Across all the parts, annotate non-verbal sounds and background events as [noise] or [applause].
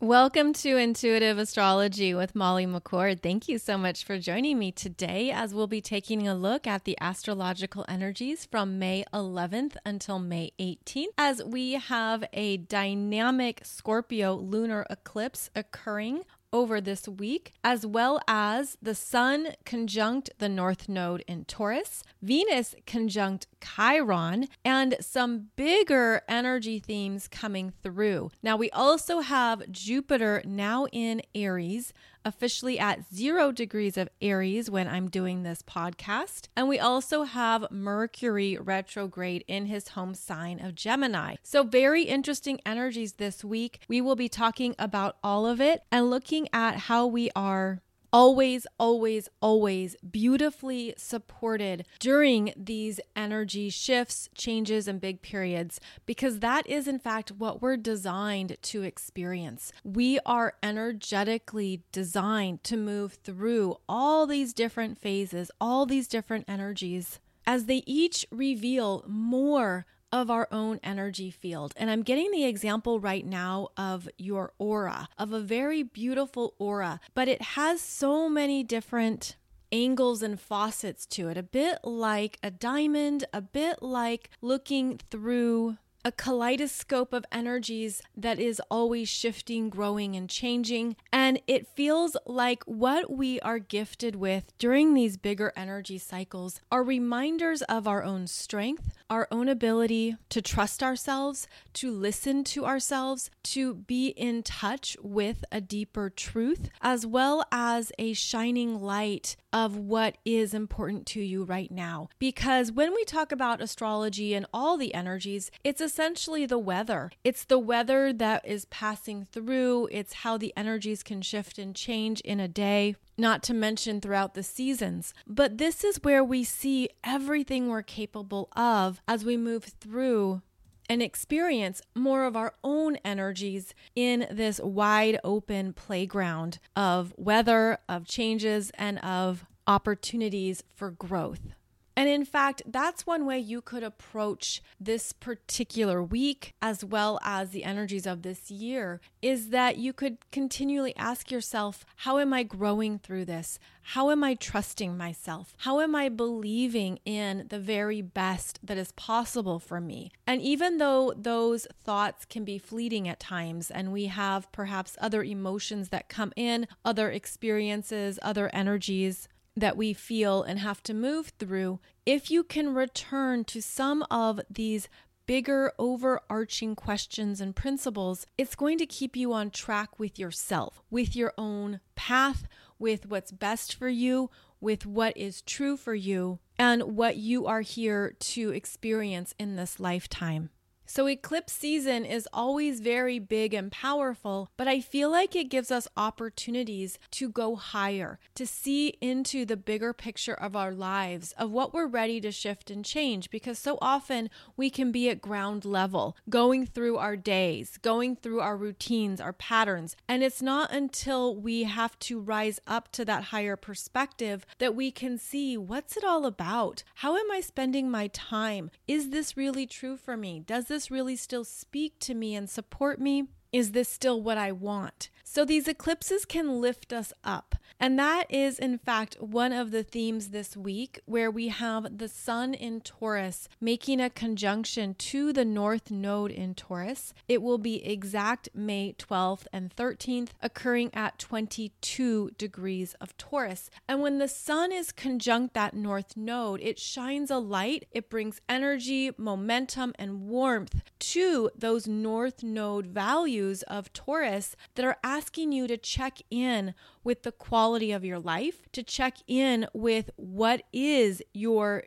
Welcome to Intuitive Astrology with Molly McCord. Thank you so much for joining me today as we'll be taking a look at the astrological energies from May 11th until May 18th as we have a dynamic Scorpio lunar eclipse occurring over this week, as well as the Sun conjunct the North Node in Taurus, Venus conjunct Chiron, and some bigger energy themes coming through. Now, we also have Jupiter now in Aries, officially at zero degrees of Aries when I'm doing this podcast. And we also have Mercury retrograde in his home sign of Gemini. So, very interesting energies this week. We will be talking about all of it and looking at how we are always, always, always beautifully supported during these energy shifts, changes, and big periods, because that is, in fact, what we're designed to experience. We are energetically designed to move through all these different phases, all these different energies. As they each reveal more of our own energy field. And I'm getting the example right now of your aura, of a very beautiful aura, but it has so many different angles and faucets to it, a bit like a diamond, a bit like looking through a kaleidoscope of energies that is always shifting, growing, and changing. And it feels like what we are gifted with during these bigger energy cycles are reminders of our own strength, our own ability to trust ourselves, to listen to ourselves, to be in touch with a deeper truth, as well as a shining light of what is important to you right now. Because when we talk about astrology and all the energies, it's essentially the weather. It's the weather that is passing through, it's how the energies can shift and change in a day not to mention throughout the seasons. But this is where we see everything we're capable of as we move through and experience more of our own energies in this wide open playground of weather, of changes, and of opportunities for growth. And in fact, that's one way you could approach this particular week as well as the energies of this year is that you could continually ask yourself, how am I growing through this? How am I trusting myself? How am I believing in the very best that is possible for me? And even though those thoughts can be fleeting at times, and we have perhaps other emotions that come in, other experiences, other energies, that we feel and have to move through, if you can return to some of these bigger overarching questions and principles, it's going to keep you on track with yourself, with your own path, with what's best for you, with what is true for you, and what you are here to experience in this lifetime. So, eclipse season is always very big and powerful, but I feel like it gives us opportunities to go higher, to see into the bigger picture of our lives, of what we're ready to shift and change, because so often we can be at ground level, going through our days, going through our routines, our patterns. And it's not until we have to rise up to that higher perspective that we can see what's it all about? How am I spending my time? Is this really true for me? Does this this really still speak to me and support me? Is this still what I want? So these eclipses can lift us up. And that is, in fact, one of the themes this week, where we have the Sun in Taurus making a conjunction to the North Node in Taurus. It will be exact May 12th and 13th, occurring at 22 degrees of Taurus. And when the Sun is conjunct that North Node, it shines a light, it brings energy, momentum, and warmth to those North Node values of Taurus that are asking you to check in with the quality of your life, to check in with what is your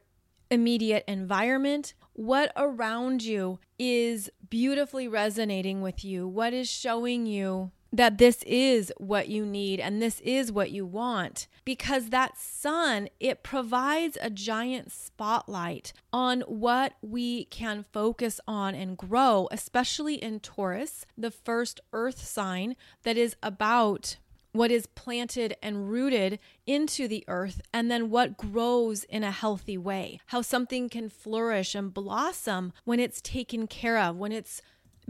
immediate environment, what around you is beautifully resonating with you, what is showing you that this is what you need and this is what you want because that sun it provides a giant spotlight on what we can focus on and grow especially in Taurus the first earth sign that is about what is planted and rooted into the earth, and then what grows in a healthy way. How something can flourish and blossom when it's taken care of, when it's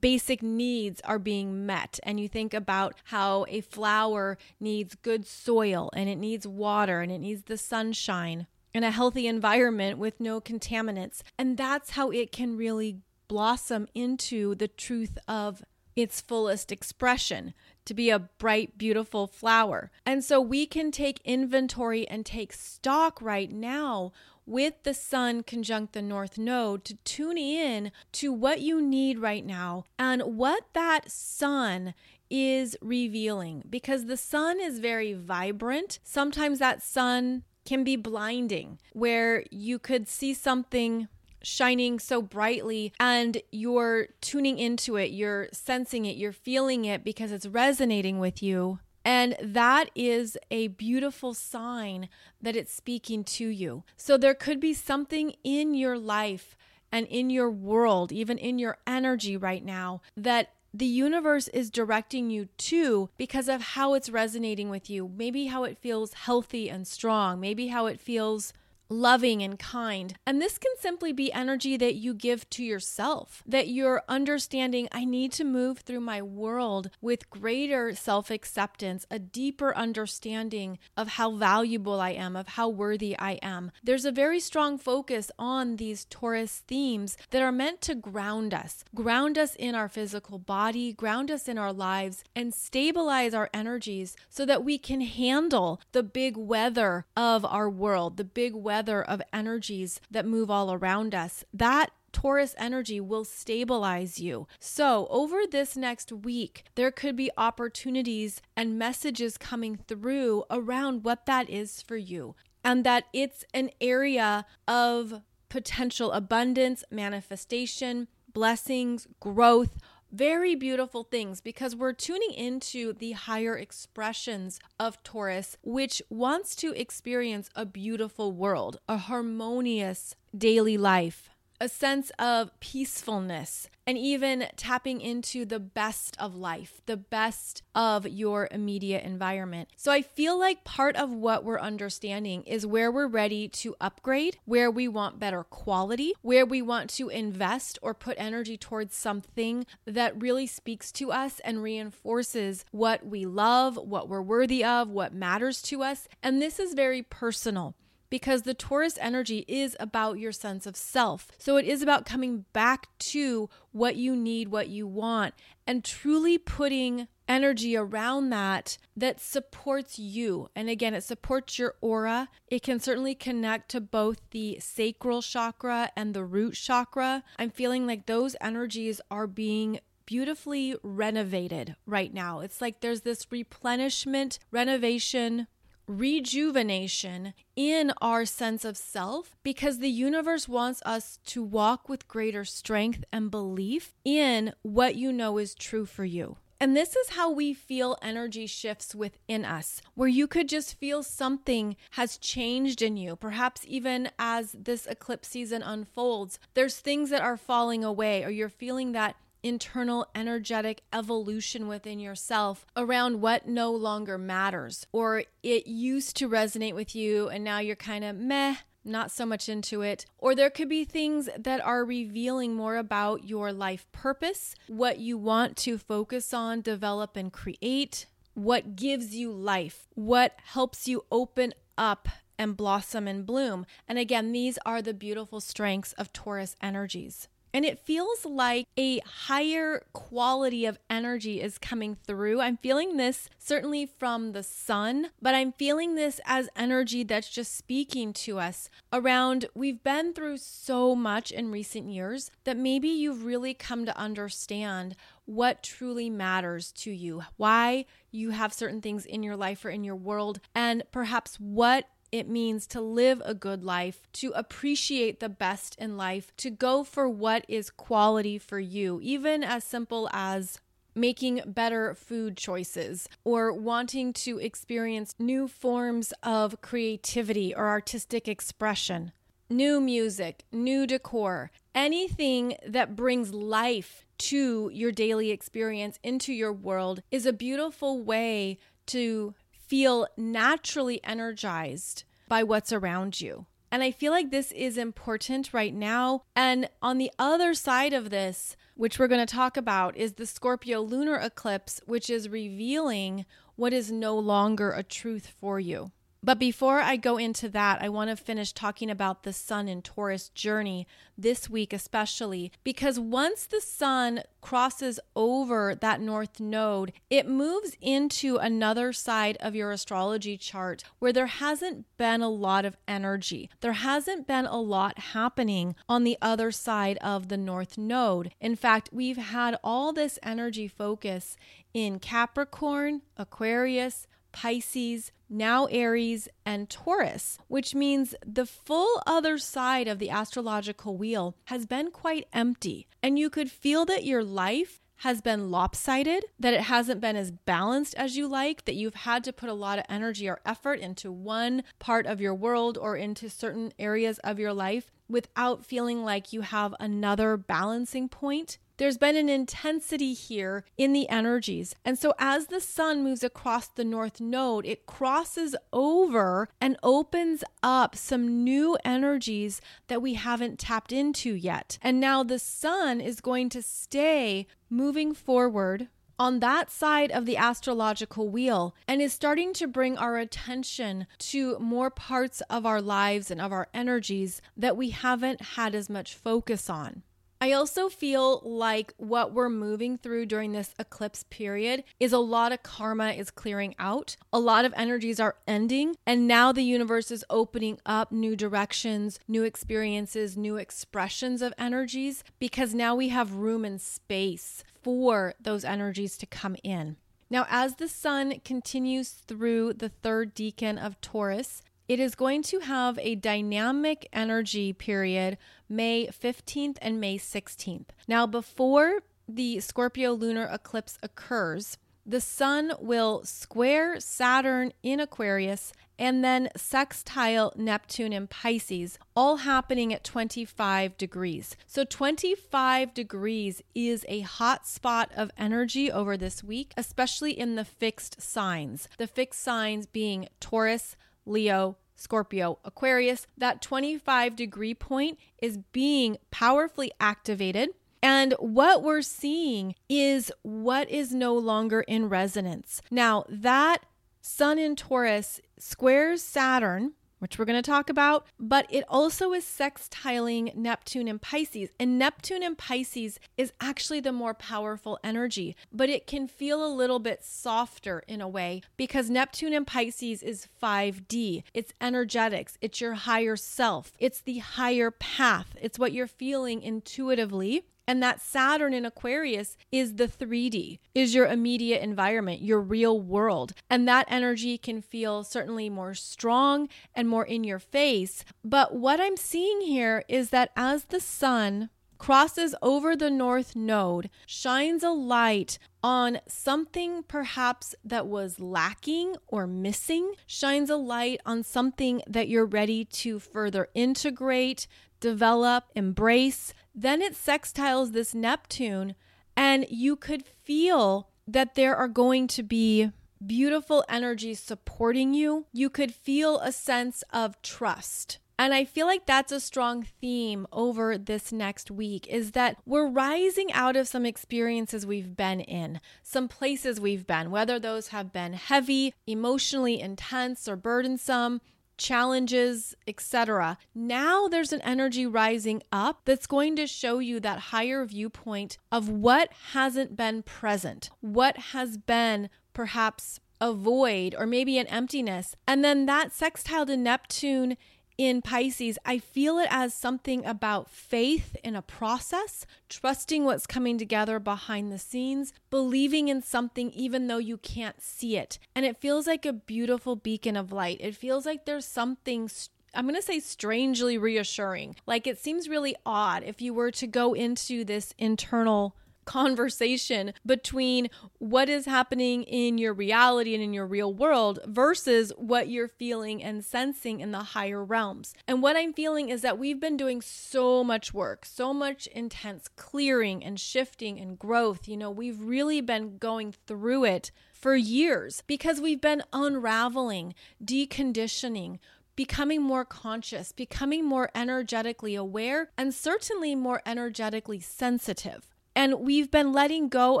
basic needs are being met. And you think about how a flower needs good soil and it needs water and it needs the sunshine and a healthy environment with no contaminants. And that's how it can really blossom into the truth of its fullest expression to be a bright, beautiful flower. And so we can take inventory and take stock right now with the sun conjunct the north node to tune in to what you need right now and what that sun is revealing because the sun is very vibrant. Sometimes that sun can be blinding where you could see something shining so brightly and you're tuning into it, you're sensing it, you're feeling it because it's resonating with you. And that is a beautiful sign that it's speaking to you. So there could be something in your life and in your world, even in your energy right now, that the universe is directing you to because of how it's resonating with you. Maybe how it feels healthy and strong, maybe how it feels loving and kind. And this can simply be energy that you give to yourself, that you're understanding, I need to move through my world with greater self acceptance, a deeper understanding of how valuable I am, of how worthy I am. There's a very strong focus on these Taurus themes that are meant to ground us, ground us in our physical body, ground us in our lives, and stabilize our energies so that we can handle the big weather of our world, the big weather of energies that move all around us. That Taurus energy will stabilize you. So, over this next week, there could be opportunities and messages coming through around what that is for you, and that it's an area of potential abundance, manifestation, blessings, growth very beautiful things because we're tuning into the higher expressions of Taurus, which wants to experience a beautiful world, a harmonious daily life a sense of peacefulness, and even tapping into the best of life, the best of your immediate environment. So I feel like part of what we're understanding is where we're ready to upgrade, where we want better quality, where we want to invest or put energy towards something that really speaks to us and reinforces what we love, what we're worthy of, what matters to us. And this is very personal because the Taurus energy is about your sense of self. So it is about coming back to what you need, what you want, and truly putting energy around that that supports you. And again, it supports your aura. It can certainly connect to both the sacral chakra and the root chakra. I'm feeling like those energies are being beautifully renovated right now. It's like there's this replenishment, renovation, rejuvenation in our sense of self because the universe wants us to walk with greater strength and belief in what you know is true for you. And this is how we feel energy shifts within us, where you could just feel something has changed in you. Perhaps even as this eclipse season unfolds, there's things that are falling away, or you're feeling that internal energetic evolution within yourself around what no longer matters, or it used to resonate with you and now you're kind of meh. Not so much into it. Or there could be things that are revealing more about your life purpose, what you want to focus on, develop, and create, what gives you life, what helps you open up and blossom and bloom. And again, these are the beautiful strengths of Taurus energies. And it feels like a higher quality of energy is coming through. I'm feeling this certainly from the sun, but I'm feeling this as energy that's just speaking to us around we've been through so much in recent years that maybe you've really come to understand what truly matters to you, why you have certain things in your life or in your world, and perhaps what it means to live a good life, to appreciate the best in life, to go for what is quality for you, even as simple as making better food choices or wanting to experience new forms of creativity or artistic expression, new music, new decor, anything that brings life to your daily experience, into your world, is a beautiful way to feel naturally energized by what's around you. And I feel like this is important right now. And on the other side of this, which we're going to talk about, is the Scorpio lunar eclipse, which is revealing what is no longer a truth for you. But before I go into that, I want to finish talking about the Sun in Taurus journey this week, especially because once the Sun crosses over that North Node, it moves into another side of your astrology chart where there hasn't been a lot of energy. There hasn't been a lot happening on the other side of the North Node. In fact, we've had all this energy focus in Capricorn, Aquarius, Pisces, now Aries, and Taurus, which means the full other side of the astrological wheel has been quite empty. And you could feel that your life has been lopsided, that it hasn't been as balanced as you like, that you've had to put a lot of energy or effort into one part of your world or into certain areas of your life without feeling like you have another balancing point. There's been an intensity here in the energies. And so as the sun moves across the north node, it crosses over and opens up some new energies that we haven't tapped into yet. And now the sun is going to stay moving forward on that side of the astrological wheel and is starting to bring our attention to more parts of our lives and of our energies that we haven't had as much focus on. I also feel like what we're moving through during this eclipse period is a lot of karma is clearing out. A lot of energies are ending. And now the universe is opening up new directions, new experiences, new expressions of energies because now we have room and space for those energies to come in. Now, as the sun continues through the third decan of Taurus, it is going to have a dynamic energy period May 15th and May 16th. Now, before the Scorpio lunar eclipse occurs, the sun will square Saturn in Aquarius and then sextile Neptune in Pisces, all happening at 25 degrees. So, 25 degrees is a hot spot of energy over this week, especially in the fixed signs. The fixed signs being Taurus, Leo, Scorpio, Aquarius, that 25 degree point is being powerfully activated. And what we're seeing is what is no longer in resonance. Now, that Sun in Taurus squares Saturn which we're going to talk about, but it also is sextiling Neptune and Pisces. And Neptune and Pisces is actually the more powerful energy, but it can feel a little bit softer in a way because Neptune and Pisces is 5D. It's energetics, it's your higher self, it's the higher path, it's what you're feeling intuitively. And that Saturn in Aquarius is the 3D, is your immediate environment, your real world. And that energy can feel certainly more strong and more in your face. But what I'm seeing here is that as the sun crosses over the north node, shines a light on something perhaps that was lacking or missing, shines a light on something that you're ready to further integrate, develop, embrace. Then it sextiles this Neptune, and you could feel that there are going to be beautiful energies supporting you. You could feel a sense of trust. And I feel like that's a strong theme over this next week is that we're rising out of some experiences we've been in, some places we've been, whether those have been heavy, emotionally intense, or burdensome, challenges, etc. Now there's an energy rising up that's going to show you that higher viewpoint of what hasn't been present, what has been perhaps a void or maybe an emptiness. And then that sextile to Neptune in Pisces, I feel it as something about faith in a process, trusting what's coming together behind the scenes, believing in something even though you can't see it. And it feels like a beautiful beacon of light. It feels like there's something. I'm going to say strangely reassuring. Like it seems really odd if you were to go into this internal conversation between what is happening in your reality and in your real world versus what you're feeling and sensing in the higher realms. And what I'm feeling is that we've been doing so much work, so much intense clearing and shifting and growth. You know, we've really been going through it for years because we've been unraveling, deconditioning, becoming more conscious, becoming more energetically aware, and certainly more energetically sensitive. And we've been letting go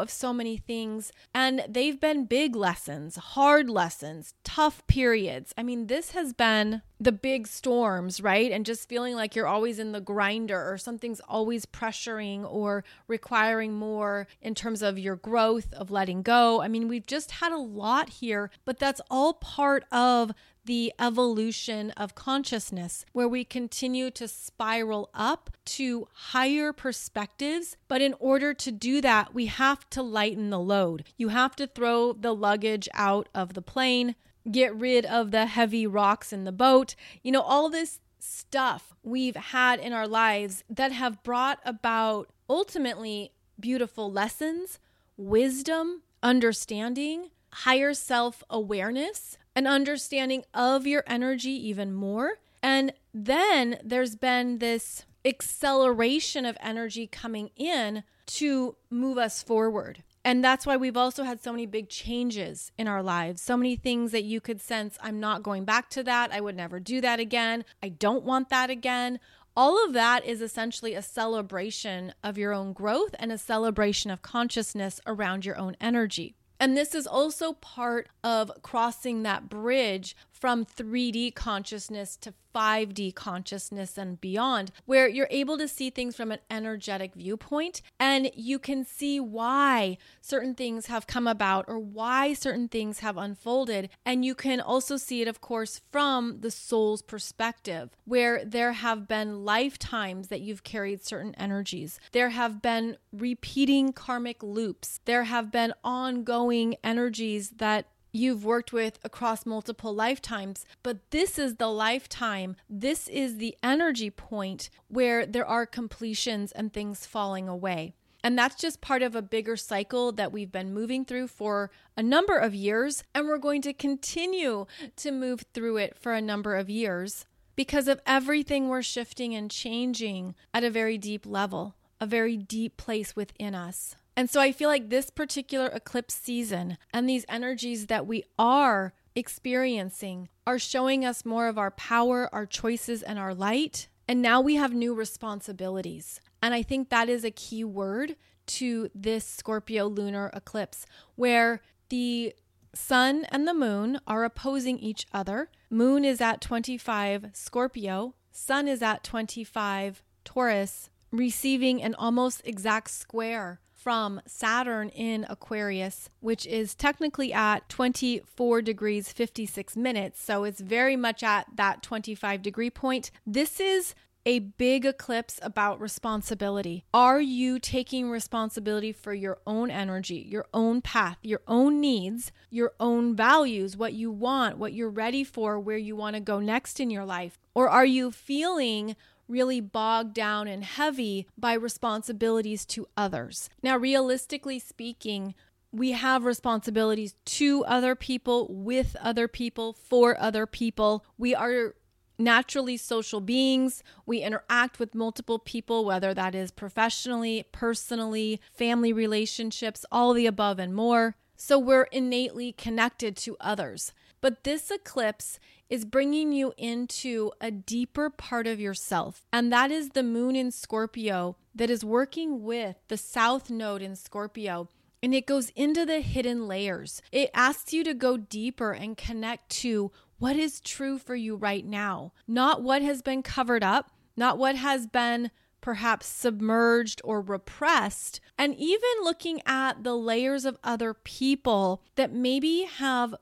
of so many things, and they've been big lessons, hard lessons, tough periods. I mean, this has been the big storms, right? And just feeling like you're always in the grinder or something's always pressuring or requiring more in terms of your growth, of letting go. I mean, we've just had a lot here, but that's all part of the evolution of consciousness, where we continue to spiral up to higher perspectives. But in order to do that, we have to lighten the load. You have to throw the luggage out of the plane, get rid of the heavy rocks in the boat, you know, all this stuff we've had in our lives that have brought about ultimately beautiful lessons, wisdom, understanding, higher self awareness, an understanding of your energy even more. And then there's been this acceleration of energy coming in to move us forward. And that's why we've also had so many big changes in our lives. So many things that you could sense I'm not going back to that. I would never do that again. I don't want that again. All of that is essentially a celebration of your own growth and a celebration of consciousness around your own energy. And this is also part of crossing that bridge from 3D consciousness to 5D consciousness and beyond, where you're able to see things from an energetic viewpoint and you can see why certain things have come about or why certain things have unfolded. And you can also see it, of course, from the soul's perspective, where there have been lifetimes that you've carried certain energies, there have been repeating karmic loops, there have been ongoing energies that you've worked with across multiple lifetimes, but this is the lifetime. This is the energy point where there are completions and things falling away. And that's just part of a bigger cycle that we've been moving through for a number of years. And we're going to continue to move through it for a number of years because of everything we're shifting and changing at a very deep level, a very deep place within us. And so I feel like this particular eclipse season and these energies that we are experiencing are showing us more of our power, our choices, and our light. And now we have new responsibilities. And I think that is a key word to this Scorpio lunar eclipse, where the sun and the moon are opposing each other. Moon is at 25 Scorpio, sun is at 25 Taurus, receiving an almost exact square from Saturn in Aquarius, which is technically at 24 degrees 56 minutes. So it's very much at that 25 degree point. This is a big eclipse about responsibility. Are you taking responsibility for your own energy, your own path, your own needs, your own values, what you want, what you're ready for, where you want to go next in your life? Or are you feeling really bogged down and heavy by responsibilities to others. Now, realistically speaking, we have responsibilities to other people, with other people, for other people. We are naturally social beings. We interact with multiple people, whether that is professionally, personally, family relationships, all the above and more. So we're innately connected to others. But this eclipse is bringing you into a deeper part of yourself. And that is the moon in Scorpio that is working with the south node in Scorpio. And it goes into the hidden layers. It asks you to go deeper and connect to what is true for you right now, not what has been covered up, not what has been perhaps submerged or repressed, and even looking at the layers of other people that maybe have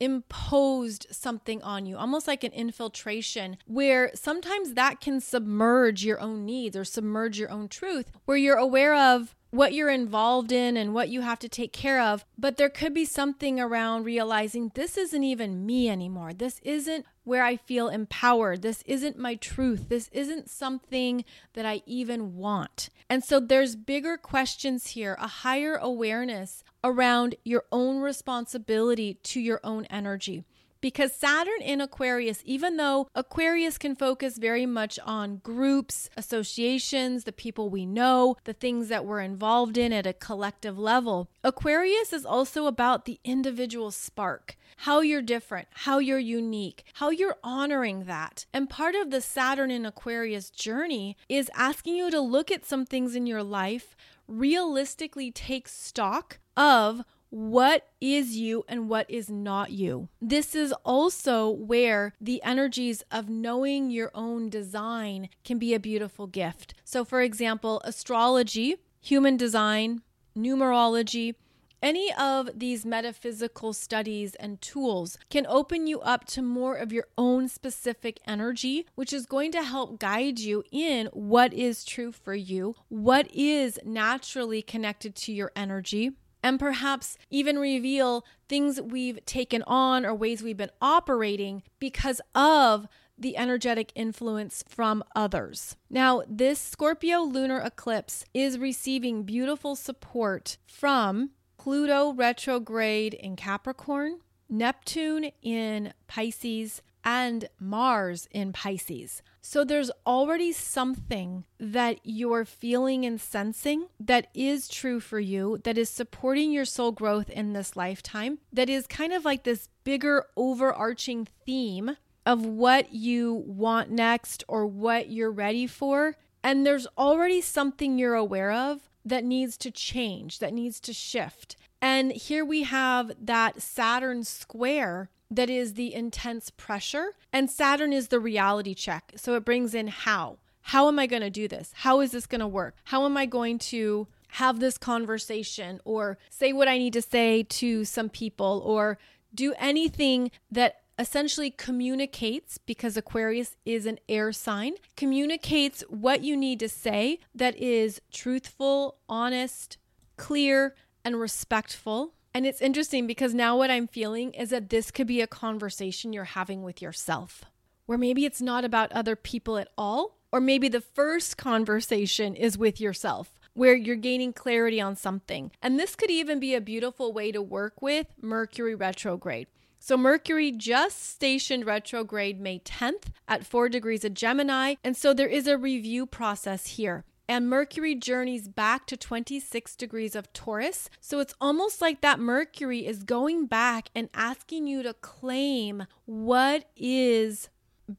imposed something on you, almost like an infiltration, where sometimes that can submerge your own needs or submerge your own truth, where you're aware of what you're involved in and what you have to take care of. But there could be something around realizing this isn't even me anymore. This isn't where I feel empowered. This isn't my truth. This isn't something that I even want. And so there's bigger questions here, a higher awareness around your own responsibility to your own energy. Because Saturn in Aquarius, even though Aquarius can focus very much on groups, associations, the people we know, the things that we're involved in at a collective level, Aquarius is also about the individual spark how you're different, how you're unique, how you're honoring that. And part of the Saturn in Aquarius journey is asking you to look at some things in your life realistically take stock of what is you and what is not you. This is also where the energies of knowing your own design can be a beautiful gift. So, for example, astrology, human design, numerology, any of these metaphysical studies and tools can open you up to more of your own specific energy, which is going to help guide you in what is true for you, what is naturally connected to your energy, and perhaps even reveal things we've taken on or ways we've been operating because of the energetic influence from others. Now, this Scorpio lunar eclipse is receiving beautiful support from Pluto retrograde in Capricorn, Neptune in Pisces, and Mars in Pisces. So there's already something that you're feeling and sensing that is true for you, that is supporting your soul growth in this lifetime, that is kind of like this bigger overarching theme of what you want next or what you're ready for. And there's already something you're aware of that needs to change, that needs to shift. And here we have that Saturn square that is the intense pressure, and Saturn is the reality check. So it brings in how. How am I going to do this? How is this going to work? How am I going to have this conversation or say what I need to say to some people or do anything that essentially communicates, because Aquarius is an air sign, communicates what you need to say that is truthful, honest, clear, and respectful. And it's interesting because now what I'm feeling is that this could be a conversation you're having with yourself, where maybe it's not about other people at all, or maybe the first conversation is with yourself where you're gaining clarity on something. And this could even be a beautiful way to work with Mercury retrograde. So, Mercury just stationed retrograde May 10th at 4 degrees of Gemini. And so, there is a review process here. And Mercury journeys back to 26 degrees of Taurus. So, it's almost like that Mercury is going back and asking you to claim what is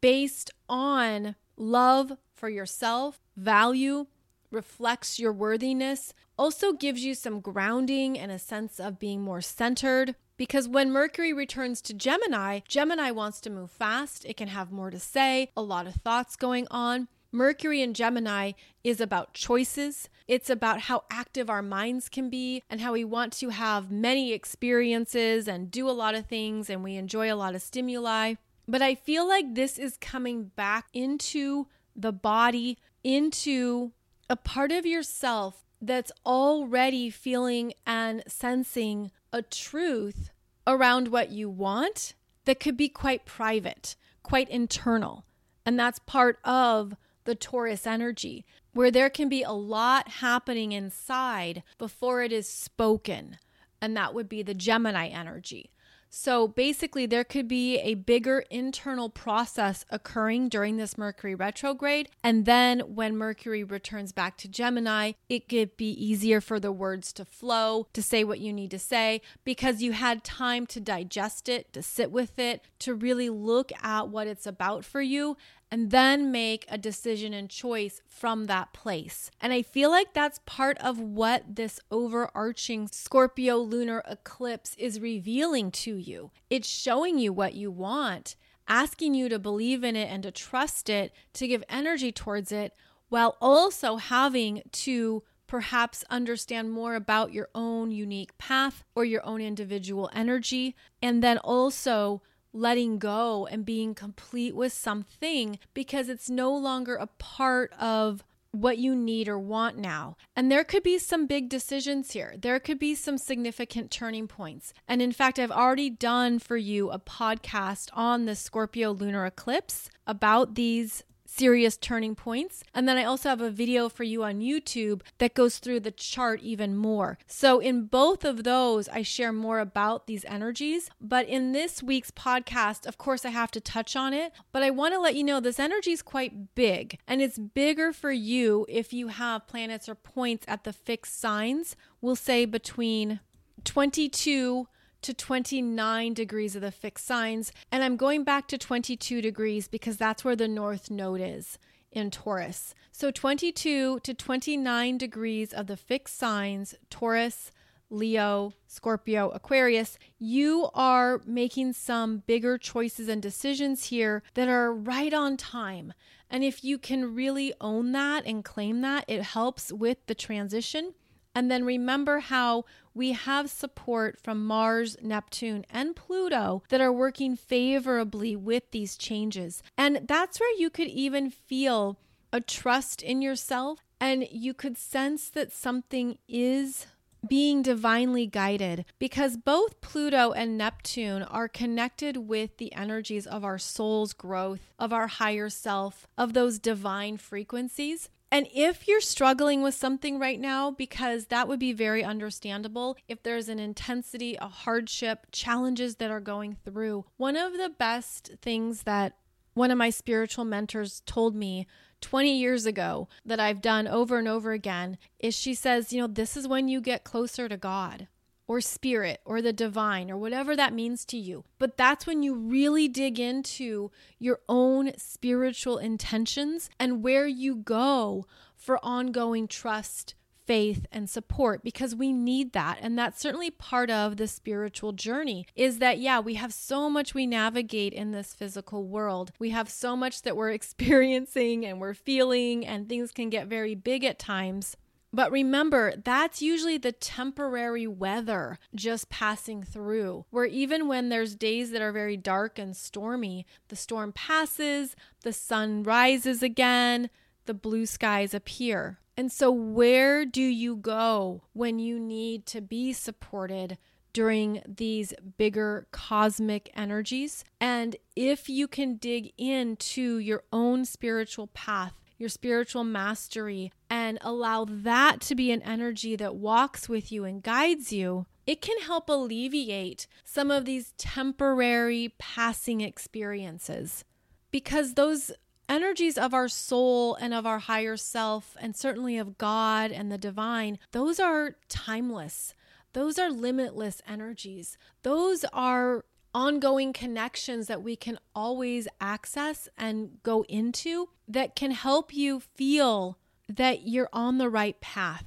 based on love for yourself, value, reflects your worthiness, also gives you some grounding and a sense of being more centered. Because when Mercury returns to Gemini, Gemini wants to move fast. It can have more to say, a lot of thoughts going on. Mercury in Gemini is about choices. It's about how active our minds can be and how we want to have many experiences and do a lot of things and we enjoy a lot of stimuli. But I feel like this is coming back into the body, into a part of yourself that's already feeling and sensing a truth around what you want that could be quite private, quite internal. And that's part of the Taurus energy, where there can be a lot happening inside before it is spoken. And that would be the Gemini energy. So basically, there could be a bigger internal process occurring during this Mercury retrograde. And then when Mercury returns back to Gemini, it could be easier for the words to flow, to say what you need to say, because you had time to digest it, to sit with it, to really look at what it's about for you and then make a decision and choice from that place. And I feel like that's part of what this overarching Scorpio lunar eclipse is revealing to you. It's showing you what you want, asking you to believe in it and to trust it, to give energy towards it, while also having to perhaps understand more about your own unique path or your own individual energy. And then also letting go and being complete with something because it's no longer a part of what you need or want now. And there could be some big decisions here. There could be some significant turning points. And in fact, I've already done for you a podcast on the Scorpio lunar eclipse about these serious turning points. And then I also have a video for you on YouTube that goes through the chart even more. So in both of those, I share more about these energies. But in this week's podcast, of course, I have to touch on it. But I want to let you know this energy is quite big, and it's bigger for you if you have planets or points at the fixed signs. We'll say between 22 to 29 degrees of the fixed signs. And I'm going back to 22 degrees because that's where the north node is in Taurus. So 22 to 29 degrees of the fixed signs, Taurus, Leo, Scorpio, Aquarius, you are making some bigger choices and decisions here that are right on time. And if you can really own that and claim that, it helps with the transition. And then remember how we have support from Mars, Neptune, and Pluto that are working favorably with these changes. And that's where you could even feel a trust in yourself and you could sense that something is being divinely guided because both Pluto and Neptune are connected with the energies of our soul's growth, of our higher self, of those divine frequencies. And if you're struggling with something right now, because that would be very understandable, if there's an intensity, a hardship, challenges that are going through, one of the best things that one of my spiritual mentors told me 20 years ago that I've done over and over again is she says, you know, this is when you get closer to God or spirit or the divine or whatever that means to you. But that's when you really dig into your own spiritual intentions and where you go for ongoing trust faith and support because we need that. And that's certainly part of the spiritual journey is that yeah we have so much we navigate in this physical world. We have so much that we're [laughs] experiencing and we're feeling and things can get very big at times but remember, that's usually the temporary weather just passing through, where even when there's days that are very dark and stormy, the storm passes, the sun rises again, the blue skies appear. And so, where do you go when you need to be supported during these bigger cosmic energies? And if you can dig into your own spiritual path, your spiritual mastery, and allow that to be an energy that walks with you and guides you, it can help alleviate some of these temporary passing experiences because those energies of our soul and of our higher self, and certainly of God and the divine, those are timeless. Those are limitless energies. Those are ongoing connections that we can always access and go into that can help you feel that you're on the right path.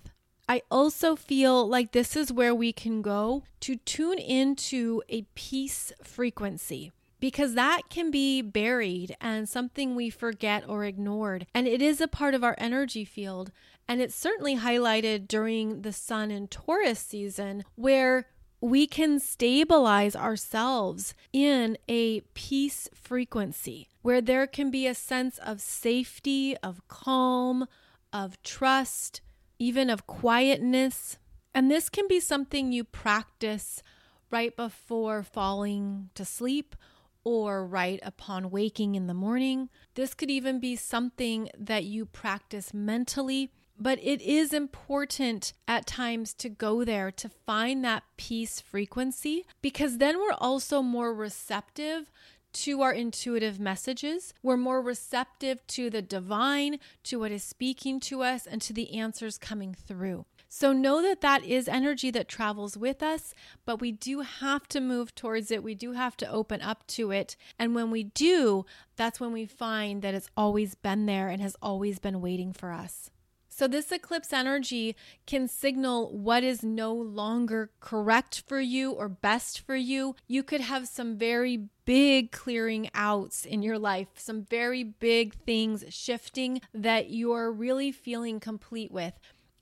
I also feel like this is where we can go to tune into a peace frequency because that can be buried and something we forget or ignored. And it is a part of our energy field. And it's certainly highlighted during the Sun and Taurus season where we can stabilize ourselves in a peace frequency where there can be a sense of safety, of calm, of trust, even of quietness. And this can be something you practice right before falling to sleep or right upon waking in the morning. This could even be something that you practice mentally. But it is important at times to go there to find that peace frequency because then we're also more receptive to our intuitive messages. We're more receptive to the divine, to what is speaking to us, and to the answers coming through. So know that that is energy that travels with us, but we do have to move towards it. We do have to open up to it. And when we do, that's when we find that it's always been there and has always been waiting for us. So, this eclipse energy can signal what is no longer correct for you or best for you. You could have some very big clearing outs in your life, some very big things shifting that you're really feeling complete with.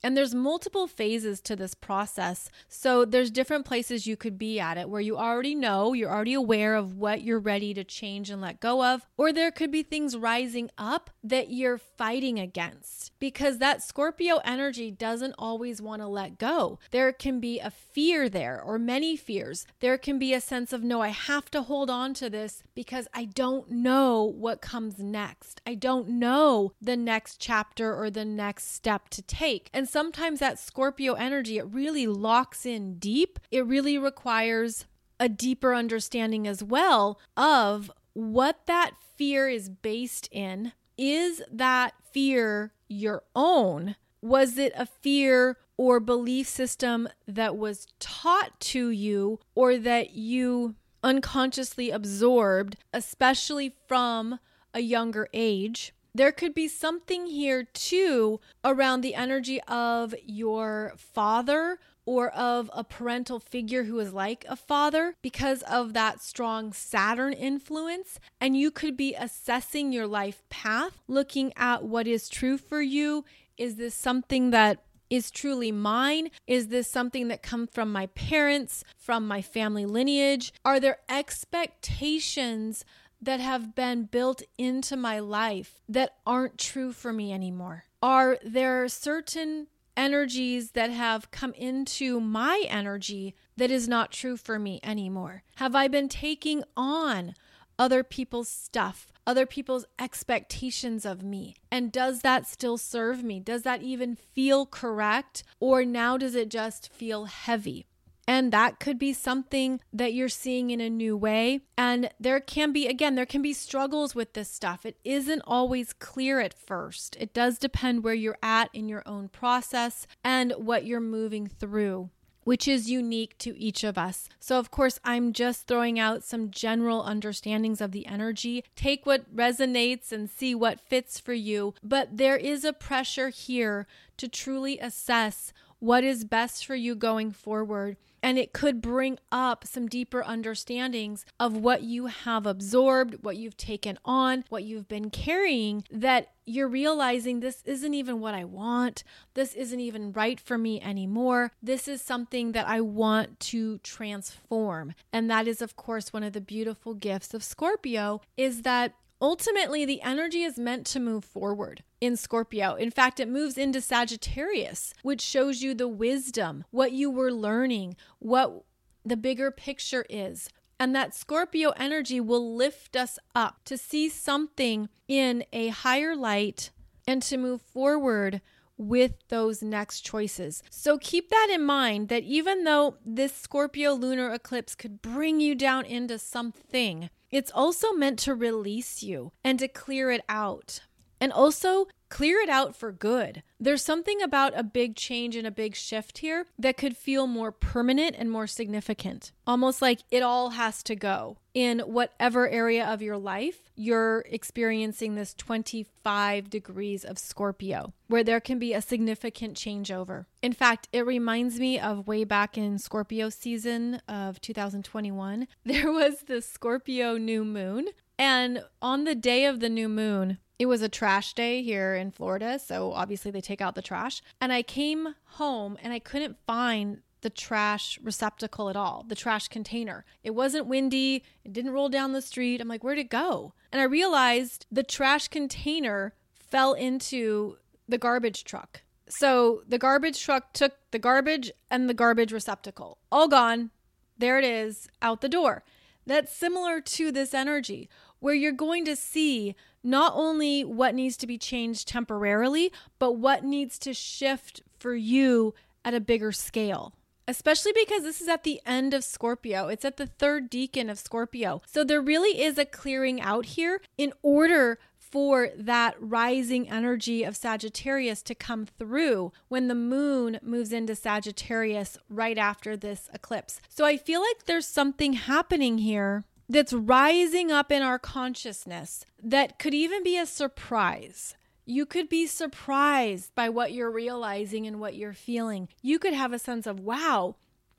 And there's multiple phases to this process. So there's different places you could be at it where you already know, you're already aware of what you're ready to change and let go of, or there could be things rising up that you're fighting against because that Scorpio energy doesn't always want to let go. There can be a fear there or many fears. There can be a sense of no, I have to hold on to this because I don't know what comes next. I don't know the next chapter or the next step to take. And sometimes that Scorpio energy, it really locks in deep. It really requires a deeper understanding as well of what that fear is based in. Is that fear your own? Was it a fear or belief system that was taught to you or that you unconsciously absorbed, especially from a younger age? There could be something here too around the energy of your father or of a parental figure who is like a father because of that strong Saturn influence. And you could be assessing your life path, looking at what is true for you. Is this something that is truly mine? Is this something that comes from my parents, from my family lineage? Are there expectations that have been built into my life that aren't true for me anymore? Are there certain energies that have come into my energy that is not true for me anymore? Have I been taking on other people's stuff, other people's expectations of me? And does that still serve me? Does that even feel correct? Or now does it just feel heavy? And that could be something that you're seeing in a new way. And there can be, again, there can be struggles with this stuff. It isn't always clear at first. It does depend where you're at in your own process and what you're moving through which is unique to each of us. So, of course, I'm just throwing out some general understandings of the energy. Take what resonates and see what fits for you. But there is a pressure here to truly assess what is best for you going forward and it could bring up some deeper understandings of what you have absorbed, what you've taken on, what you've been carrying that you're realizing this isn't even what I want. This isn't even right for me anymore. This is something that I want to transform. And that is of course one of the beautiful gifts of Scorpio is that ultimately the energy is meant to move forward in Scorpio. In fact, it moves into Sagittarius, which shows you the wisdom, what you were learning, what the bigger picture is. And that Scorpio energy will lift us up to see something in a higher light and to move forward with those next choices. So keep that in mind that even though this Scorpio lunar eclipse could bring you down into something, it's also meant to release you and to clear it out and also clear it out for good. There's something about a big change and a big shift here that could feel more permanent and more significant. Almost like it all has to go in whatever area of your life you're experiencing this 25 degrees of Scorpio, where there can be a significant changeover. In fact, it reminds me of way back in Scorpio season of 2021. [laughs] There was the Scorpio new moon. And on the day of the new moon, it was a trash day here in Florida, so obviously they take out the trash. And I came home and I couldn't find the trash receptacle at all, the trash container. It wasn't windy, it didn't roll down the street. I'm like, where'd it go? And I realized the trash container fell into the garbage truck. So the garbage truck took the garbage and the garbage receptacle, all gone. There it is, out the door. That's similar to this energy where you're going to see not only what needs to be changed temporarily, but what needs to shift for you at a bigger scale. Especially because this is at the end of Scorpio. It's at the third decan of Scorpio. So there really is a clearing out here in order for that rising energy of Sagittarius to come through when the moon moves into Sagittarius right after this eclipse. So I feel like there's something happening here that's rising up in our consciousness that could even be a surprise. You could be surprised by what you're realizing and what you're feeling. You could have a sense of, wow,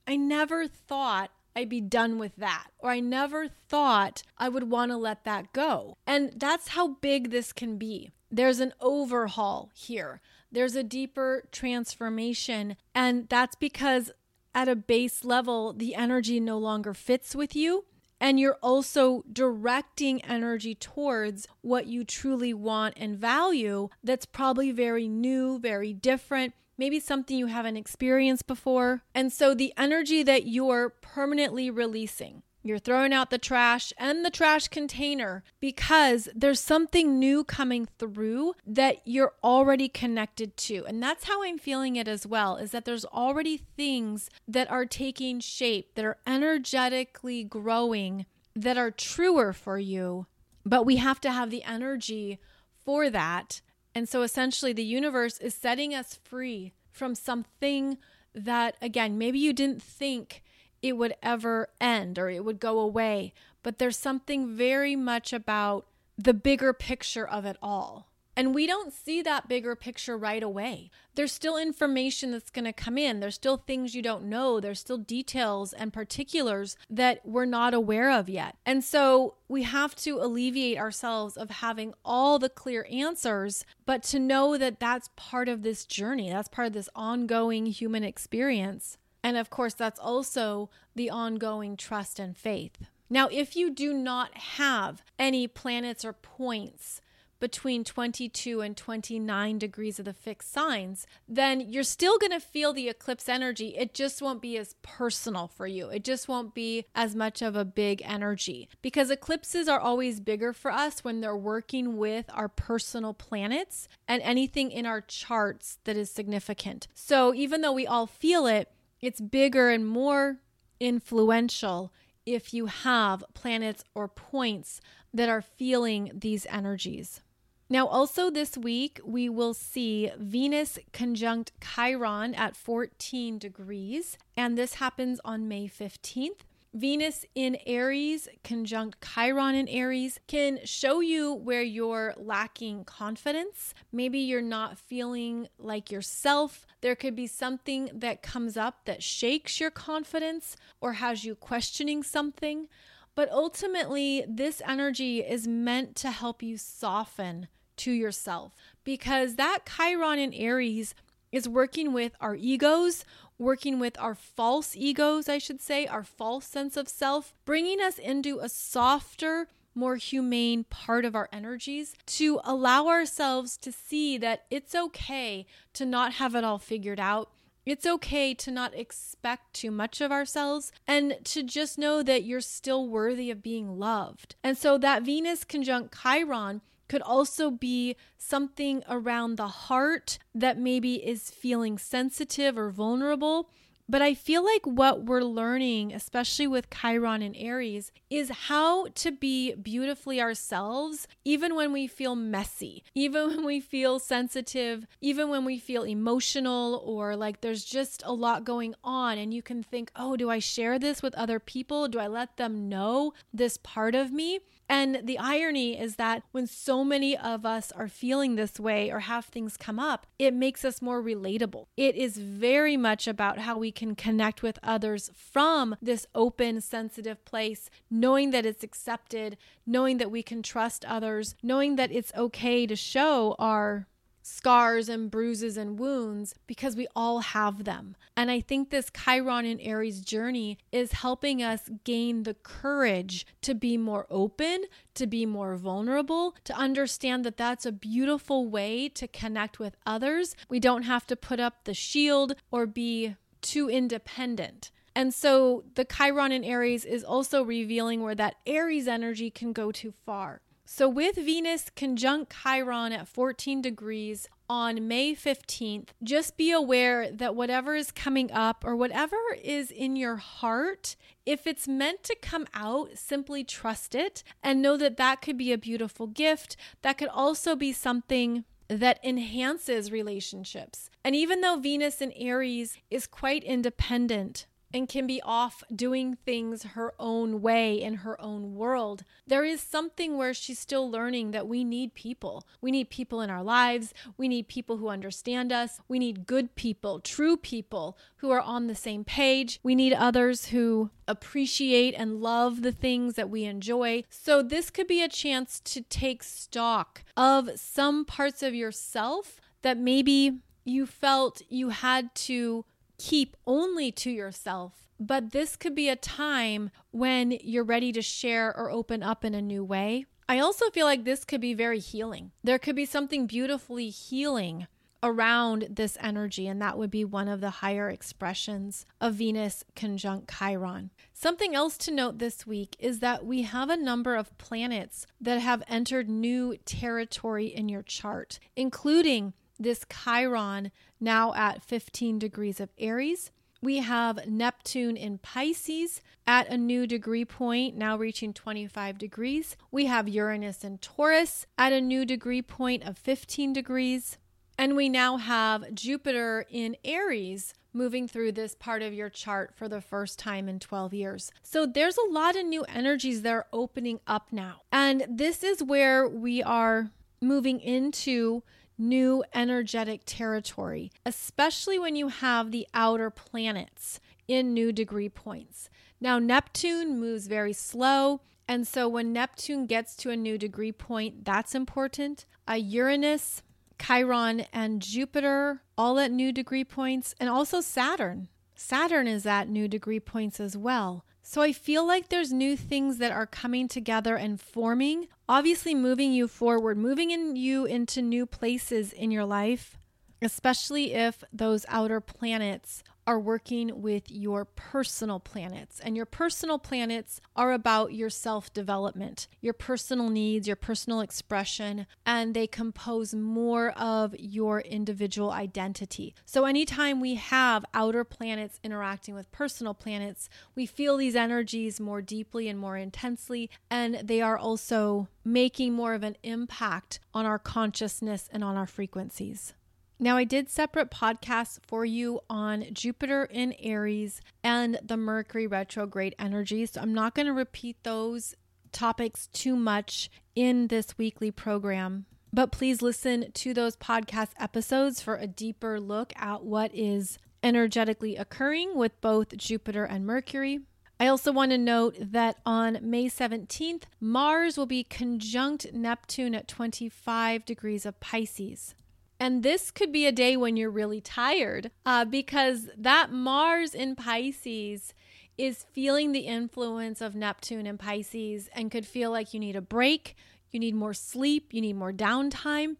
I never thought I'd be done with that, or I never thought I would want to let that go. And that's how big this can be. There's an overhaul here, there's a deeper transformation. And that's because at a base level, the energy no longer fits with you and you're also directing energy towards what you truly want and value that's probably very new, very different, maybe something you haven't experienced before. And so the energy that you're permanently releasing you're throwing out the trash and the trash container because there's something new coming through that you're already connected to. And that's how I'm feeling it as well is that there's already things that are taking shape, that are energetically growing, that are truer for you. But we have to have the energy for that. And so essentially, the universe is setting us free from something that, again, maybe you didn't think it would ever end or it would go away. But there's something very much about the bigger picture of it all. And we don't see that bigger picture right away. There's still information that's going to come in. There's still things you don't know. There's still details and particulars that we're not aware of yet. And so we have to alleviate ourselves of having all the clear answers, but to know that that's part of this journey. That's part of this ongoing human experience. And of course, that's also the ongoing trust and faith. Now, if you do not have any planets or points between 22 and 29 degrees of the fixed signs, then you're still going to feel the eclipse energy. It just won't be as personal for you. It just won't be as much of a big energy because eclipses are always bigger for us when they're working with our personal planets and anything in our charts that is significant. So even though we all feel it, it's bigger and more influential if you have planets or points that are feeling these energies. Now, also this week, we will see Venus conjunct Chiron at 14 degrees, and this happens on May 15th. Venus in Aries conjunct Chiron in Aries can show you where you're lacking confidence. Maybe you're not feeling like yourself. There could be something that comes up that shakes your confidence or has you questioning something. But ultimately, this energy is meant to help you soften to yourself because that Chiron in Aries is working with our egos, working with our false egos, I should say, our false sense of self, bringing us into a softer, more humane part of our energies to allow ourselves to see that it's okay to not have it all figured out. It's okay to not expect too much of ourselves and to just know that you're still worthy of being loved. And so that Venus conjunct Chiron could also be something around the heart that maybe is feeling sensitive or vulnerable. But I feel like what we're learning, especially with Chiron and Aries, is how to be beautifully ourselves, even when we feel messy, even when we feel sensitive, even when we feel emotional, or like there's just a lot going on. And you can think, oh, do I share this with other people? Do I let them know this part of me? And the irony is that when so many of us are feeling this way or have things come up, it makes us more relatable. It is very much about how we can connect with others from this open, sensitive place, knowing that it's accepted, knowing that we can trust others, knowing that it's okay to show our scars and bruises and wounds because we all have them. And I think this Chiron and Aries journey is helping us gain the courage to be more open, to be more vulnerable, to understand that that's a beautiful way to connect with others. We don't have to put up the shield or be too independent. And so the Chiron in Aries is also revealing where that Aries energy can go too far. So, with Venus conjunct Chiron at 14 degrees on May 15th, just be aware that whatever is coming up or whatever is in your heart, if it's meant to come out, simply trust it and know that that could be a beautiful gift. That could also be something that enhances relationships. And even though Venus in Aries is quite independent, and can be off doing things her own way in her own world, there is something where she's still learning that we need people. We need people in our lives. We need people who understand us. We need good people, true people who are on the same page. We need others who appreciate and love the things that we enjoy. So, this could be a chance to take stock of some parts of yourself that maybe you felt you had to keep only to yourself. But this could be a time when you're ready to share or open up in a new way. I also feel like this could be very healing. There could be something beautifully healing around this energy, and that would be one of the higher expressions of Venus conjunct Chiron. Something else to note this week is that we have a number of planets that have entered new territory in your chart, including this Chiron now at 15 degrees of Aries. We have Neptune in Pisces at a new degree point, now reaching 25 degrees. We have Uranus in Taurus at a new degree point of 15 degrees. And we now have Jupiter in Aries moving through this part of your chart for the first time in 12 years. So there's a lot of new energies that are opening up now. And this is where we are moving into new energetic territory, especially when you have the outer planets in new degree points. Now, Neptune moves very slow. And so when Neptune gets to a new degree point, that's important. A Uranus, Chiron, and Jupiter, all at new degree points, and also Saturn. Saturn is at new degree points as well. So I feel like there's new things that are coming together and forming, obviously moving you forward, moving in you into new places in your life, especially if those outer planets are working with your personal planets. And your personal planets are about your self development, your personal needs, your personal expression, and they compose more of your individual identity. So, anytime we have outer planets interacting with personal planets, we feel these energies more deeply and more intensely, and they are also making more of an impact on our consciousness and on our frequencies. Now, I did separate podcasts for you on Jupiter in Aries and the Mercury retrograde energy. So I'm not going to repeat those topics too much in this weekly program. But please listen to those podcast episodes for a deeper look at what is energetically occurring with both Jupiter and Mercury. I also want to note that on May 17th, Mars will be conjunct Neptune at 25 degrees of Pisces. And this could be a day when you're really tired uh, because that Mars in Pisces is feeling the influence of Neptune in Pisces and could feel like you need a break, you need more sleep, you need more downtime.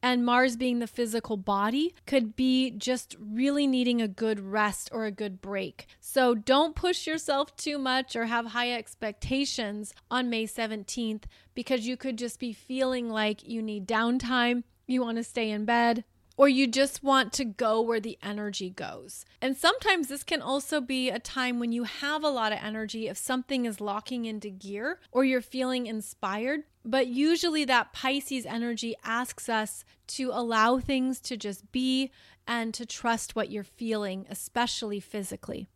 And Mars being the physical body could be just really needing a good rest or a good break. So don't push yourself too much or have high expectations on May 17th because you could just be feeling like you need downtime you want to stay in bed, or you just want to go where the energy goes. And sometimes this can also be a time when you have a lot of energy if something is locking into gear or you're feeling inspired. But usually, that Pisces energy asks us to allow things to just be and to trust what you're feeling, especially physically.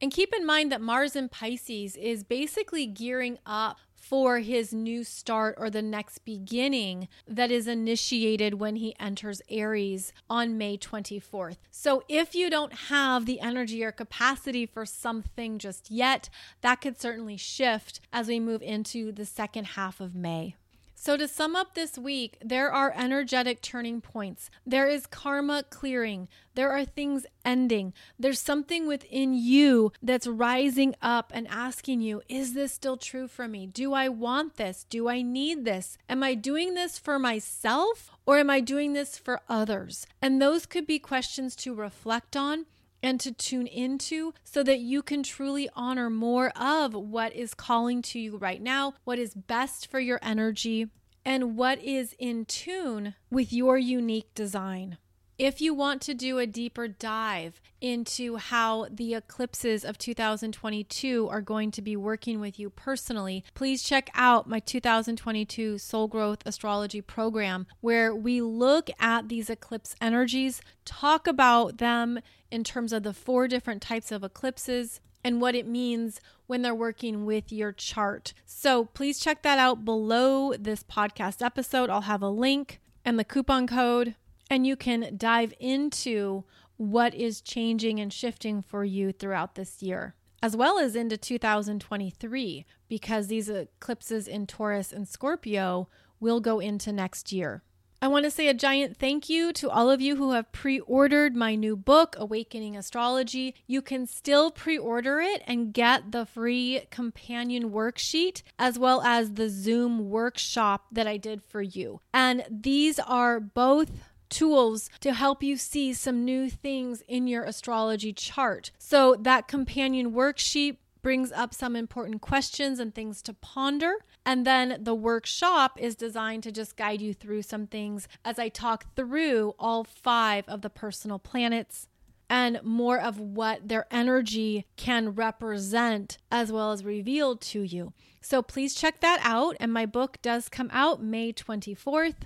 And keep in mind that Mars in Pisces is basically gearing up for his new start or the next beginning that is initiated when he enters Aries on May 24th. So, if you don't have the energy or capacity for something just yet, that could certainly shift as we move into the second half of May. So, to sum up this week, there are energetic turning points. There is karma clearing. There are things ending. There's something within you that's rising up and asking you, Is this still true for me? Do I want this? Do I need this? Am I doing this for myself or am I doing this for others? And those could be questions to reflect on and to tune into so that you can truly honor more of what is calling to you right now, what is best for your energy, and what is in tune with your unique design. If you want to do a deeper dive into how the eclipses of 2022 are going to be working with you personally, please check out my 2022 Soul Growth Astrology program, where we look at these eclipse energies, talk about them in terms of the four different types of eclipses and what it means when they're working with your chart. So please check that out below this podcast episode. I'll have a link and the coupon code and you can dive into what is changing and shifting for you throughout this year, as well as into 2023, because these eclipses in Taurus and Scorpio will go into next year. I want to say a giant thank you to all of you who have pre ordered my new book, Awakening Astrology. You can still pre order it and get the free companion worksheet as well as the Zoom workshop that I did for you. And these are both tools to help you see some new things in your astrology chart. So, that companion worksheet brings up some important questions and things to ponder. And then the workshop is designed to just guide you through some things as I talk through all five of the personal planets and more of what their energy can represent as well as reveal to you. So please check that out. And my book does come out May 24th.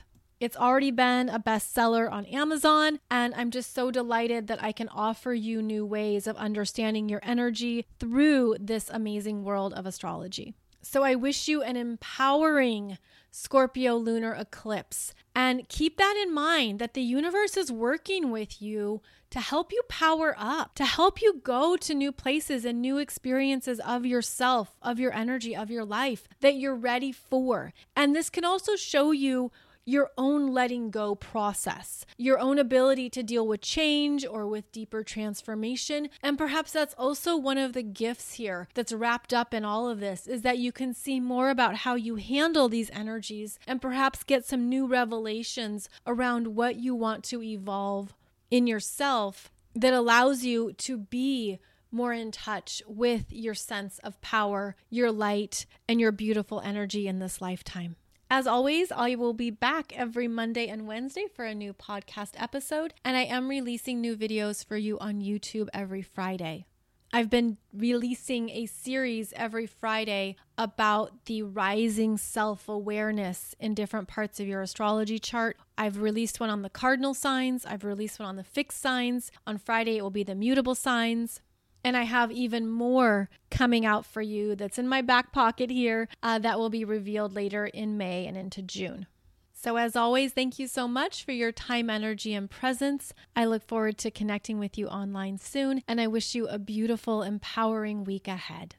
It's already been a bestseller on Amazon, and I'm just so delighted that I can offer you new ways of understanding your energy through this amazing world of astrology. So I wish you an empowering Scorpio lunar eclipse. And keep that in mind that the universe is working with you to help you power up, to help you go to new places and new experiences of yourself, of your energy, of your life that you're ready for. And this can also show you your own letting go process, your own ability to deal with change or with deeper transformation. And perhaps that's also one of the gifts here that's wrapped up in all of this is that you can see more about how you handle these energies and perhaps get some new revelations around what you want to evolve in yourself that allows you to be more in touch with your sense of power, your light, and your beautiful energy in this lifetime. As always, I will be back every Monday and Wednesday for a new podcast episode, and I am releasing new videos for you on YouTube every Friday. I've been releasing a series every Friday about the rising self awareness in different parts of your astrology chart. I've released one on the cardinal signs, I've released one on the fixed signs. On Friday, it will be the mutable signs. And I have even more coming out for you that's in my back pocket here uh, that will be revealed later in May and into June. So, as always, thank you so much for your time, energy, and presence. I look forward to connecting with you online soon, and I wish you a beautiful, empowering week ahead.